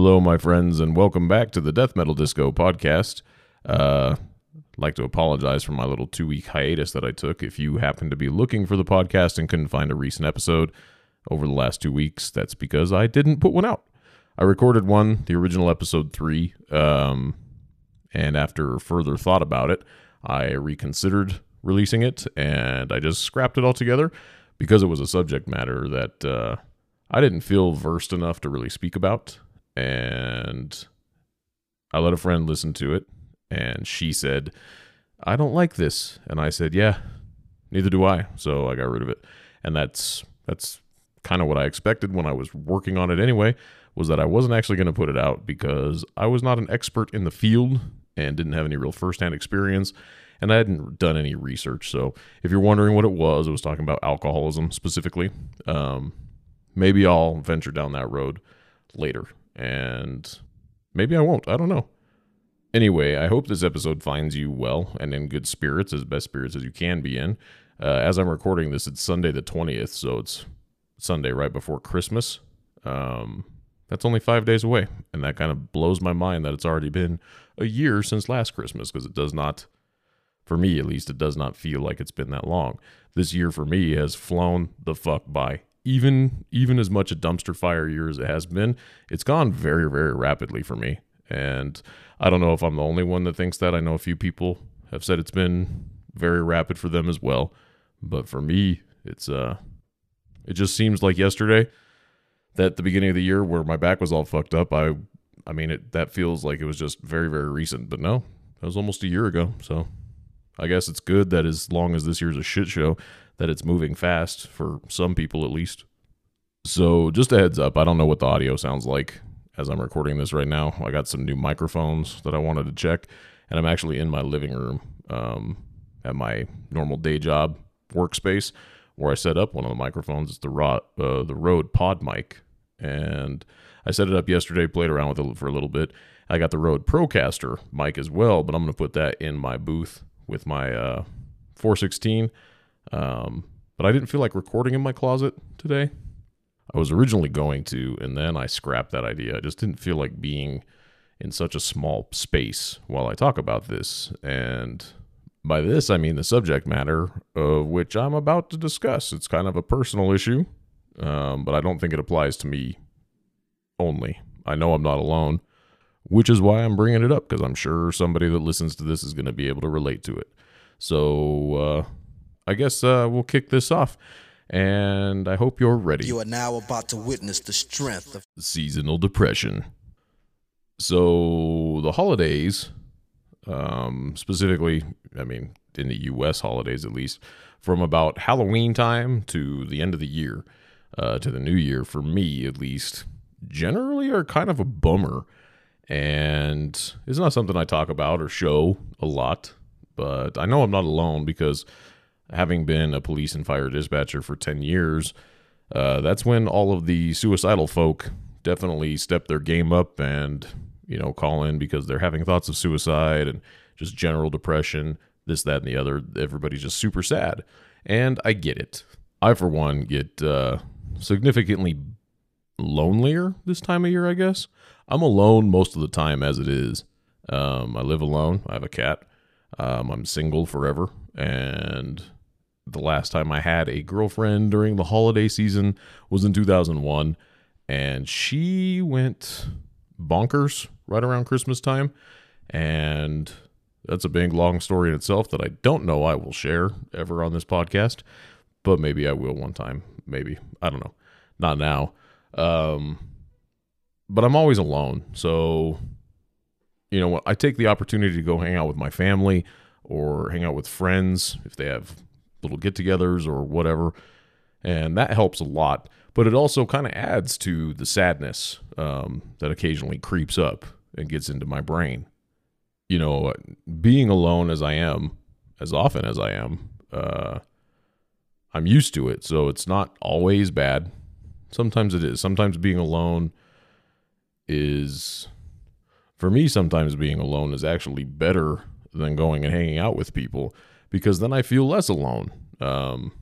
Hello, my friends, and welcome back to the Death Metal Disco podcast. Uh, I'd like to apologize for my little two week hiatus that I took. If you happen to be looking for the podcast and couldn't find a recent episode over the last two weeks, that's because I didn't put one out. I recorded one, the original episode three, um, and after further thought about it, I reconsidered releasing it and I just scrapped it all together because it was a subject matter that uh, I didn't feel versed enough to really speak about. And I let a friend listen to it, and she said, I don't like this. And I said, Yeah, neither do I. So I got rid of it. And that's that's kind of what I expected when I was working on it anyway, was that I wasn't actually going to put it out because I was not an expert in the field and didn't have any real firsthand experience and I hadn't done any research. So if you're wondering what it was, it was talking about alcoholism specifically. Um, maybe I'll venture down that road later, and maybe I won't. I don't know. Anyway, I hope this episode finds you well and in good spirits, as best spirits as you can be in. Uh, as I'm recording this, it's Sunday the 20th, so it's Sunday right before Christmas. Um, that's only five days away, and that kind of blows my mind that it's already been a year since last Christmas because it does not for me, at least, it does not feel like it's been that long. This year for me has flown the fuck by. Even even as much a dumpster fire year as it has been, it's gone very very rapidly for me. And I don't know if I'm the only one that thinks that. I know a few people have said it's been very rapid for them as well. But for me, it's uh it just seems like yesterday that the beginning of the year where my back was all fucked up, I I mean it that feels like it was just very very recent, but no, that was almost a year ago. So I guess it's good that as long as this year's a shit show, that it's moving fast for some people at least. So just a heads up, I don't know what the audio sounds like as I'm recording this right now. I got some new microphones that I wanted to check, and I'm actually in my living room um, at my normal day job workspace where I set up one of the microphones. It's the Rode, uh, the Rode Pod mic, and I set it up yesterday, played around with it for a little bit. I got the Rode Procaster mic as well, but I'm going to put that in my booth with my uh, 416. Um, but I didn't feel like recording in my closet today. I was originally going to, and then I scrapped that idea. I just didn't feel like being in such a small space while I talk about this. And by this, I mean the subject matter of which I'm about to discuss. It's kind of a personal issue, um, but I don't think it applies to me only. I know I'm not alone which is why I'm bringing it up because I'm sure somebody that listens to this is going to be able to relate to it. So uh, I guess uh, we'll kick this off. And I hope you're ready. You are now about to witness the strength of seasonal depression. So the holidays, um, specifically, I mean, in the U.S. holidays at least, from about Halloween time to the end of the year, uh, to the new year, for me at least, generally are kind of a bummer and it's not something I talk about or show a lot, but I know I'm not alone because having been a police and fire dispatcher for 10 years, uh, that's when all of the suicidal folk definitely step their game up and, you know, call in because they're having thoughts of suicide and just general depression, this, that, and the other. Everybody's just super sad. And I get it. I, for one, get uh, significantly lonelier this time of year, I guess. I'm alone most of the time as it is. Um, I live alone. I have a cat. Um, I'm single forever. And the last time I had a girlfriend during the holiday season was in 2001. And she went bonkers right around Christmas time. And that's a big, long story in itself that I don't know I will share ever on this podcast. But maybe I will one time. Maybe. I don't know. Not now. Um, but I'm always alone. So, you know, I take the opportunity to go hang out with my family or hang out with friends if they have little get togethers or whatever. And that helps a lot. But it also kind of adds to the sadness um, that occasionally creeps up and gets into my brain. You know, being alone as I am, as often as I am, uh, I'm used to it. So it's not always bad. Sometimes it is. Sometimes being alone is for me sometimes being alone is actually better than going and hanging out with people because then I feel less alone. Um,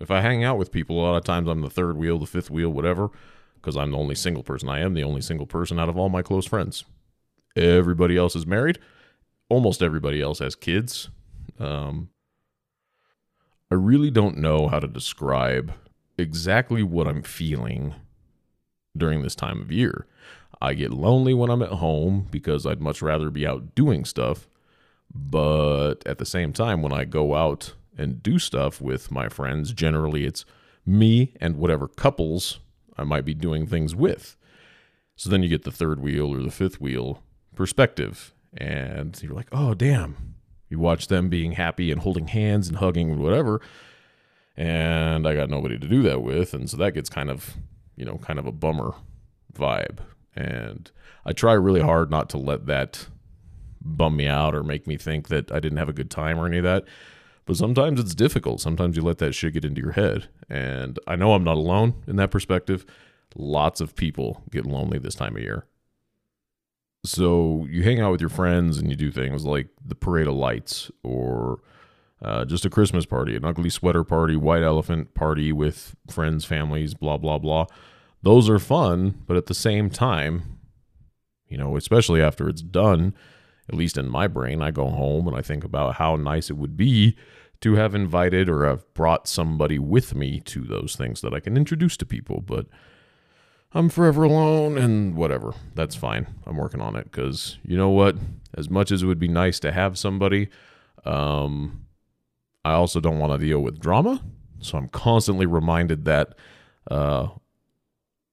if I hang out with people, a lot of times I'm the third wheel, the fifth wheel, whatever. because I'm the only single person. I am the only single person out of all my close friends. Everybody else is married. Almost everybody else has kids. Um, I really don't know how to describe exactly what I'm feeling during this time of year. I get lonely when I'm at home because I'd much rather be out doing stuff. But at the same time, when I go out and do stuff with my friends, generally it's me and whatever couples I might be doing things with. So then you get the third wheel or the fifth wheel perspective. And you're like, oh, damn. You watch them being happy and holding hands and hugging and whatever. And I got nobody to do that with. And so that gets kind of, you know, kind of a bummer vibe. And I try really hard not to let that bum me out or make me think that I didn't have a good time or any of that. But sometimes it's difficult. Sometimes you let that shit get into your head. And I know I'm not alone in that perspective. Lots of people get lonely this time of year. So you hang out with your friends and you do things like the parade of lights or uh, just a Christmas party, an ugly sweater party, white elephant party with friends, families, blah, blah, blah. Those are fun, but at the same time, you know, especially after it's done, at least in my brain, I go home and I think about how nice it would be to have invited or have brought somebody with me to those things that I can introduce to people. But I'm forever alone and whatever. That's fine. I'm working on it because you know what? As much as it would be nice to have somebody, um, I also don't want to deal with drama. So I'm constantly reminded that uh,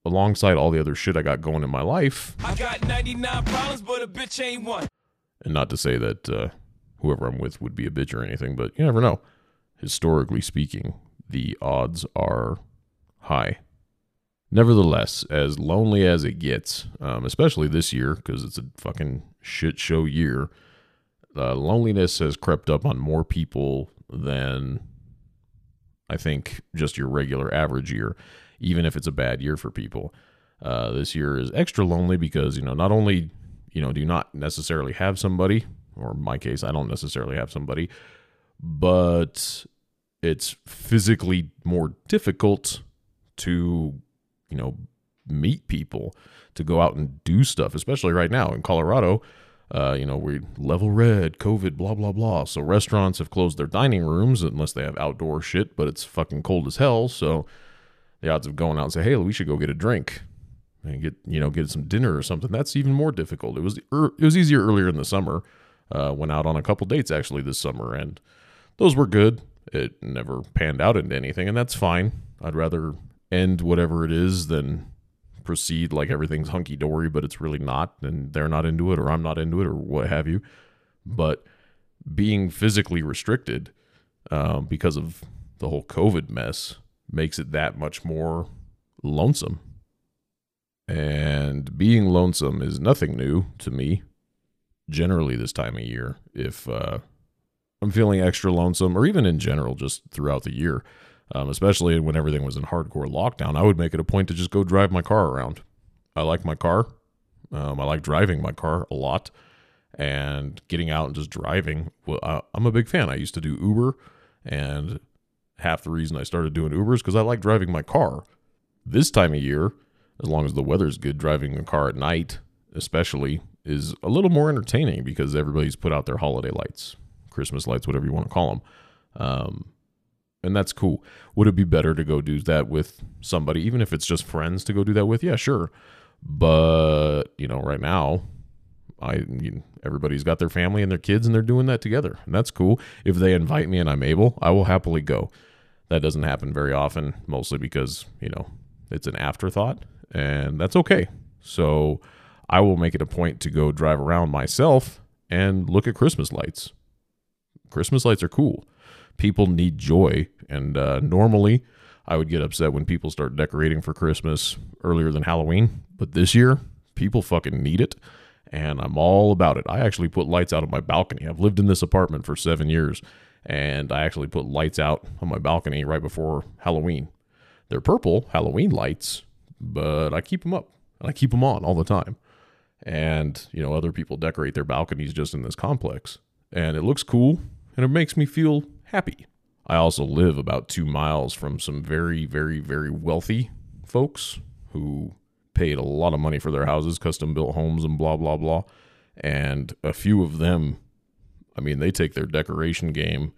alongside all the other shit I got going in my life. I got 99 problems, but a bitch ain't one. And not to say that uh, whoever I'm with would be a bitch or anything, but you never know. Historically speaking, the odds are high. Nevertheless, as lonely as it gets, um, especially this year, because it's a fucking shit show year, uh, loneliness has crept up on more people than I think just your regular average year, even if it's a bad year for people. Uh, this year is extra lonely because, you know, not only you know, do you not necessarily have somebody, or in my case, I don't necessarily have somebody, but it's physically more difficult to, you know, meet people, to go out and do stuff, especially right now in Colorado. Uh, you know, we level red, COVID, blah, blah, blah. So restaurants have closed their dining rooms unless they have outdoor shit, but it's fucking cold as hell. So the odds of going out and say, hey, we should go get a drink and get you know get some dinner or something. That's even more difficult. It was er, it was easier earlier in the summer. Uh, went out on a couple dates actually this summer, and those were good. It never panned out into anything, and that's fine. I'd rather end whatever it is than proceed like everything's hunky dory, but it's really not, and they're not into it, or I'm not into it, or what have you. But being physically restricted um, because of the whole COVID mess makes it that much more lonesome and being lonesome is nothing new to me, generally, this time of year. If uh, I'm feeling extra lonesome, or even in general, just throughout the year, um, especially when everything was in hardcore lockdown, I would make it a point to just go drive my car around. I like my car. Um, I like driving my car a lot and getting out and just driving. Well, I, I'm a big fan. I used to do Uber, and half the reason I started doing Uber is because I like driving my car. This time of year, as long as the weather's good, driving a car at night, especially, is a little more entertaining because everybody's put out their holiday lights, Christmas lights, whatever you want to call them. Um, and that's cool. Would it be better to go do that with somebody, even if it's just friends to go do that with? Yeah, sure. But you know, right now, I know, everybody's got their family and their kids, and they're doing that together, and that's cool. If they invite me and I'm able, I will happily go. That doesn't happen very often, mostly because you know it's an afterthought, and that's okay. So I will make it a point to go drive around myself and look at Christmas lights. Christmas lights are cool. People need joy, and uh, normally I would get upset when people start decorating for Christmas earlier than Halloween, but this year people fucking need it, and I'm all about it. I actually put lights out on my balcony. I've lived in this apartment for seven years, and I actually put lights out on my balcony right before Halloween. They're purple Halloween lights, but I keep them up and I keep them on all the time. And, you know, other people decorate their balconies just in this complex. And it looks cool and it makes me feel happy. I also live about two miles from some very, very, very wealthy folks who paid a lot of money for their houses, custom built homes, and blah, blah, blah. And a few of them, I mean, they take their decoration game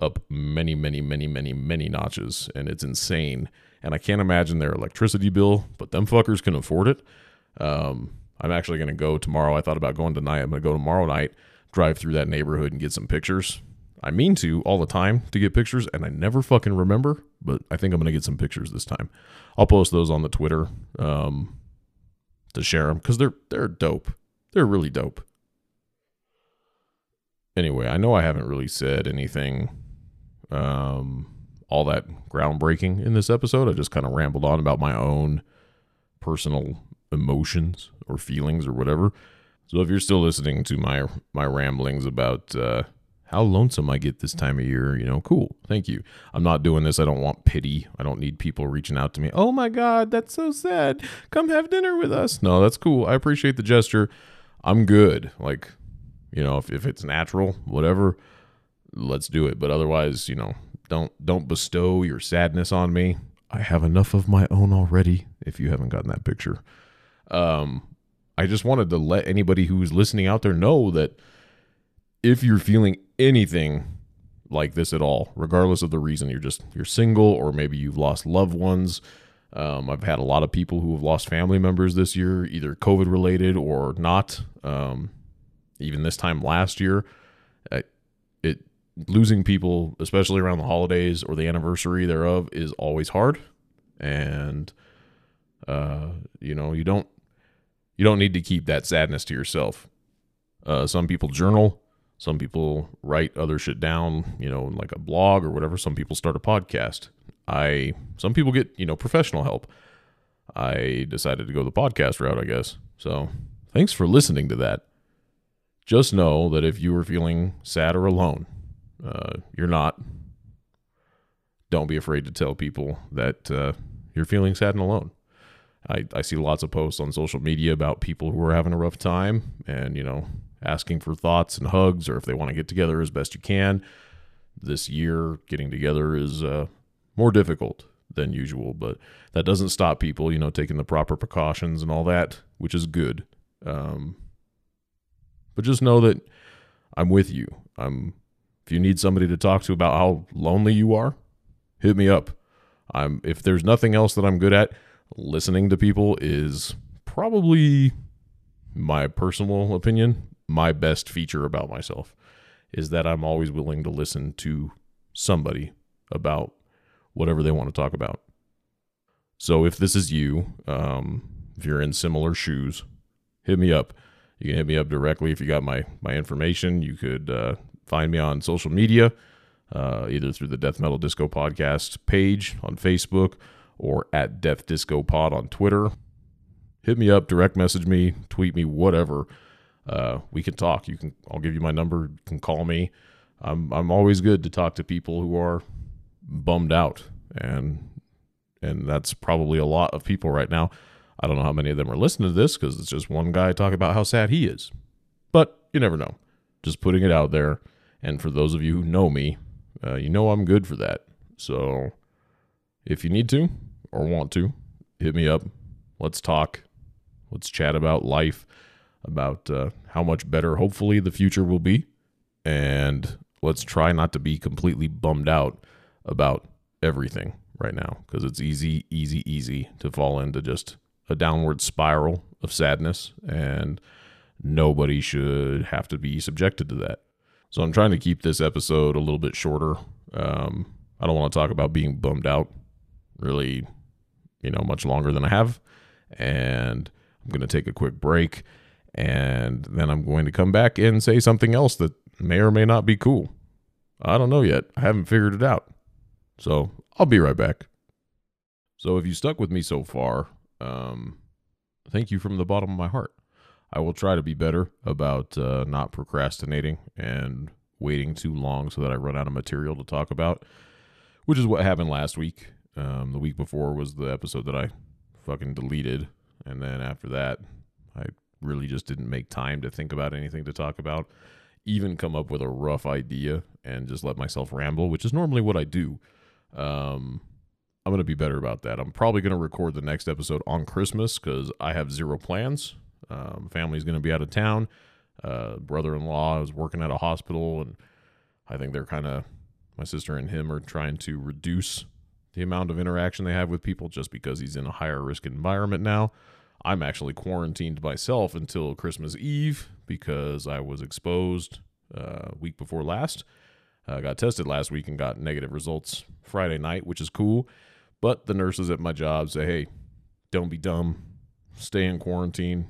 up many, many, many, many, many notches, and it's insane. And I can't imagine their electricity bill, but them fuckers can afford it. Um, I'm actually going to go tomorrow. I thought about going tonight. I'm going to go tomorrow night, drive through that neighborhood and get some pictures. I mean to all the time to get pictures, and I never fucking remember, but I think I'm to get some pictures this time. I'll post those on the Twitter um, to share them because they're they're dope. They're really dope. Anyway, I know I haven't really said anything um, all that groundbreaking in this episode. I just kind of rambled on about my own personal emotions or feelings or whatever. So if you're still listening to my my ramblings about uh, how lonesome I get this time of year, you know, cool. Thank you. I'm not doing this. I don't want pity. I don't need people reaching out to me. Oh my God, that's so sad. Come have dinner with us. No, that's cool. I appreciate the gesture. I'm good. Like, you know, if, if it's natural, whatever, let's do it. But otherwise, you know, don't don't bestow your sadness on me. I have enough of my own already. If you haven't gotten that picture, um, I just wanted to let anybody who's listening out there know that if you're feeling anything like this at all, regardless of the reason, you're just you're single or maybe you've lost loved ones. Um, I've had a lot of people who have lost family members this year, either COVID related or not. Um, even this time last year, uh, it losing people, especially around the holidays or the anniversary thereof, is always hard. And uh, you know, you don't you don't need to keep that sadness to yourself. Uh, some people journal, some people write other shit down, you know, like a blog or whatever. Some people start a podcast. I some people get, you know, professional help. I decided to go the podcast route, I guess. So, thanks for listening to that. Just know that if you are feeling sad or alone, uh, you're not. Don't be afraid to tell people that uh, you're feeling sad and alone. I, I see lots of posts on social media about people who are having a rough time and, you know, asking for thoughts and hugs or if they want to get together as best you can. This year, getting together is uh, more difficult than usual, but that doesn't stop people, you know, taking the proper precautions and all that, which is good. Um, but just know that I'm with you. I'm if you need somebody to talk to about how lonely you are, hit me up. I'm if there's nothing else that I'm good at, listening to people is probably my personal opinion, my best feature about myself is that I'm always willing to listen to somebody about whatever they want to talk about. So if this is you, um, if you're in similar shoes, hit me up. You can hit me up directly if you got my my information. You could uh, find me on social media, uh, either through the Death Metal Disco podcast page on Facebook or at Death Disco Pod on Twitter. Hit me up, direct message me, tweet me, whatever. Uh, we can talk. You can. I'll give you my number. You can call me. I'm I'm always good to talk to people who are bummed out, and and that's probably a lot of people right now. I don't know how many of them are listening to this because it's just one guy talking about how sad he is. But you never know. Just putting it out there. And for those of you who know me, uh, you know I'm good for that. So if you need to or want to, hit me up. Let's talk. Let's chat about life, about uh, how much better hopefully the future will be. And let's try not to be completely bummed out about everything right now because it's easy, easy, easy to fall into just a downward spiral of sadness. And nobody should have to be subjected to that. So I'm trying to keep this episode a little bit shorter. Um, I don't want to talk about being bummed out really, you know, much longer than I have. And I'm going to take a quick break and then I'm going to come back and say something else that may or may not be cool. I don't know yet. I haven't figured it out. So I'll be right back. So if you stuck with me so far, um, thank you from the bottom of my heart. I will try to be better about uh, not procrastinating and waiting too long so that I run out of material to talk about, which is what happened last week. Um, the week before was the episode that I fucking deleted. And then after that, I really just didn't make time to think about anything to talk about, even come up with a rough idea and just let myself ramble, which is normally what I do. Um, I'm going to be better about that. I'm probably going to record the next episode on Christmas because I have zero plans. Um, family's going to be out of town. Uh, brother-in-law is working at a hospital, and I think they're kind of my sister and him are trying to reduce the amount of interaction they have with people just because he's in a higher risk environment now. I'm actually quarantined myself until Christmas Eve because I was exposed uh, week before last. I uh, got tested last week and got negative results Friday night, which is cool. But the nurses at my job say, hey, don't be dumb. Stay in quarantine.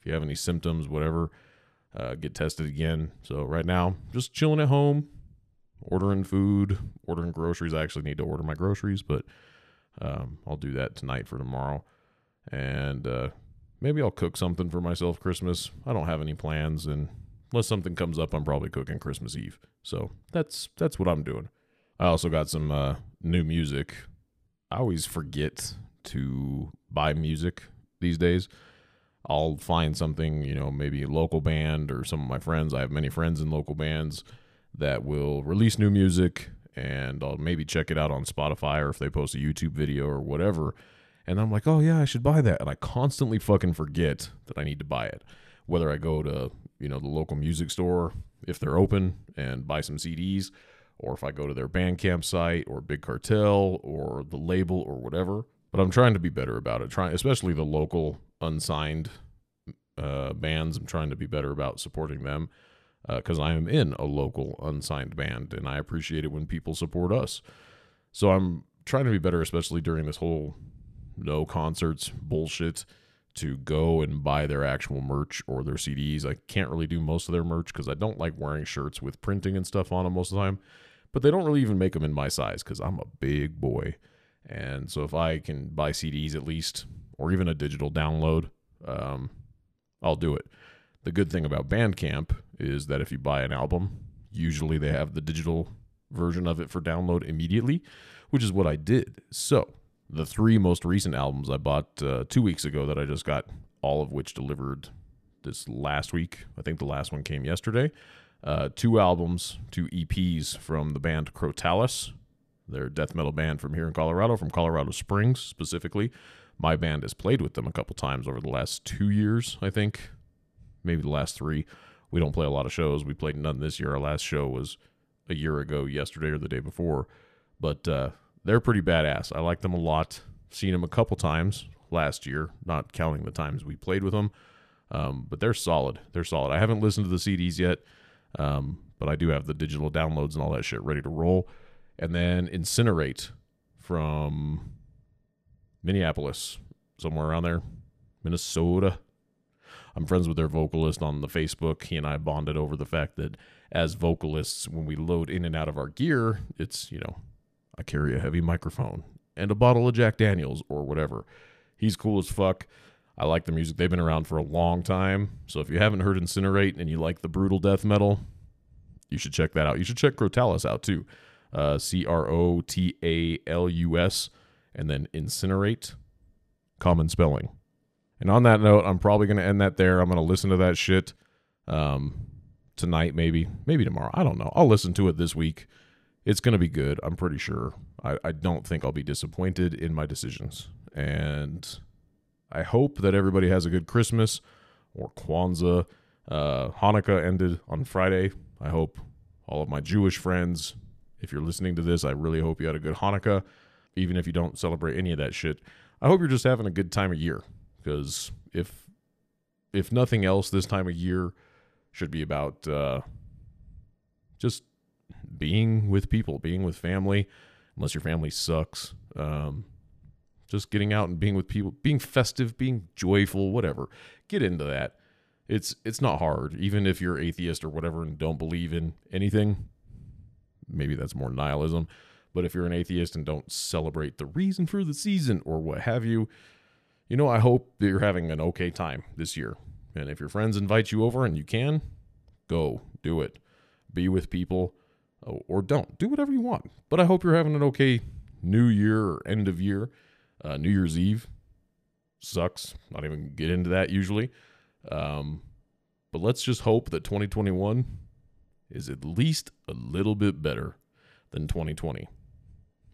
If you have any symptoms, whatever, uh, get tested again. So right now, just chilling at home, ordering food, ordering groceries. I actually need to order my groceries, but um, I'll do that tonight for tomorrow. And uh, maybe I'll cook something for myself Christmas. I don't have any plans, and unless something comes up, I'm probably cooking Christmas Eve. So that's that's what I'm doing. I also got some uh, new music. I always forget to buy music these days. I'll find something, you know, maybe a local band or some of my friends. I have many friends in local bands that will release new music and I'll maybe check it out on Spotify or if they post a YouTube video or whatever. And I'm like, oh yeah, I should buy that. And I constantly fucking forget that I need to buy it. Whether I go to, you know, the local music store if they're open and buy some CDs, or if I go to their Bandcamp site or Big Cartel or the label or whatever. But I'm trying to be better about it. Trying, especially the local unsigned uh, bands. I'm trying to be better about supporting them because uh, I am in a local unsigned band and I appreciate it when people support us. So I'm trying to be better, especially during this whole no concerts bullshit, to go and buy their actual merch or their CDs. I can't really do most of their merch because I don't like wearing shirts with printing and stuff on them most of the time. But they don't really even make them in my size because I'm a big boy. And so if I can buy CDs at least, or even a digital download, um, I'll do it. The good thing about Bandcamp is that if you buy an album, usually they have the digital version of it for download immediately, which is what I did. So, the three most recent albums I bought uh, two weeks ago that I just got, all of which delivered this last week. I think the last one came yesterday. Uh, two albums, two EPs from the band Crotalus. They're death metal band from here in Colorado, from Colorado Springs specifically. My band has played with them a couple times over the last two years, I think maybe the last three. We don't play a lot of shows. We played none this year. Our last show was a year ago, yesterday or the day before. But uh, they're pretty badass. I like them a lot. Seen them a couple times last year, not counting the times we played with them. Um, but they're solid. They're solid. I haven't listened to the CDs yet, um, but I do have the digital downloads and all that shit ready to roll. And then Incinerate from Minneapolis, somewhere around there, Minnesota. I'm friends with their vocalist on the Facebook. He and I bonded over the fact that as vocalists, when we load in and out of our gear, it's, you know, I carry a heavy microphone and a bottle of Jack Daniels or whatever. He's cool as fuck. I like the music. They've been around for a long time. So if you haven't heard Incinerate and you like the brutal death metal, you should check that out. You should check Crotalus out too. Uh, C R O T A L U S and then Incinerate. Common spelling. And on that note, I'm probably going to end that there. I'm going to listen to that shit um, tonight, maybe, maybe tomorrow. I don't know. I'll listen to it this week. It's going to be good. I'm pretty sure. I, I don't think I'll be disappointed in my decisions. And I hope that everybody has a good Christmas or Kwanzaa. Uh, Hanukkah ended on Friday. I hope all of my Jewish friends, if you're listening to this, I really hope you had a good Hanukkah. Even if you don't celebrate any of that shit, I hope you're just having a good time of year because if if nothing else, this time of year should be about uh, just being with people, being with family, unless your family sucks. Um, just getting out and being with people, being festive, being joyful, whatever. Get into that. It's it's not hard, even if you're atheist or whatever and don't believe in anything. Maybe that's more nihilism. But if you're an atheist and don't celebrate the reason for the season or what have you, you know, I hope that you're having an okay time this year. And if your friends invite you over and you can, go do it. Be with people or don't. Do whatever you want. But I hope you're having an okay new year or end of year. Uh, new Year's Eve sucks. Not even get into that usually. Um, but let's just hope that 2021 is at least a little bit better than 2020.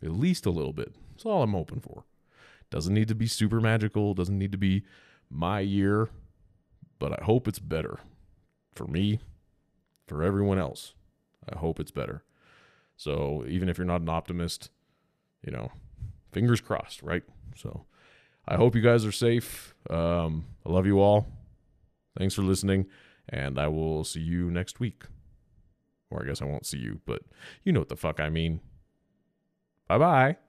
At least a little bit. That's all I'm hoping for. Doesn't need to be super magical, doesn't need to be my year, but I hope it's better for me, for everyone else. I hope it's better. So even if you're not an optimist, you know, fingers crossed, right? So I hope you guys are safe. Um, I love you all. Thanks for listening, and I will see you next week. Or I guess I won't see you, but you know what the fuck I mean. Bye bye.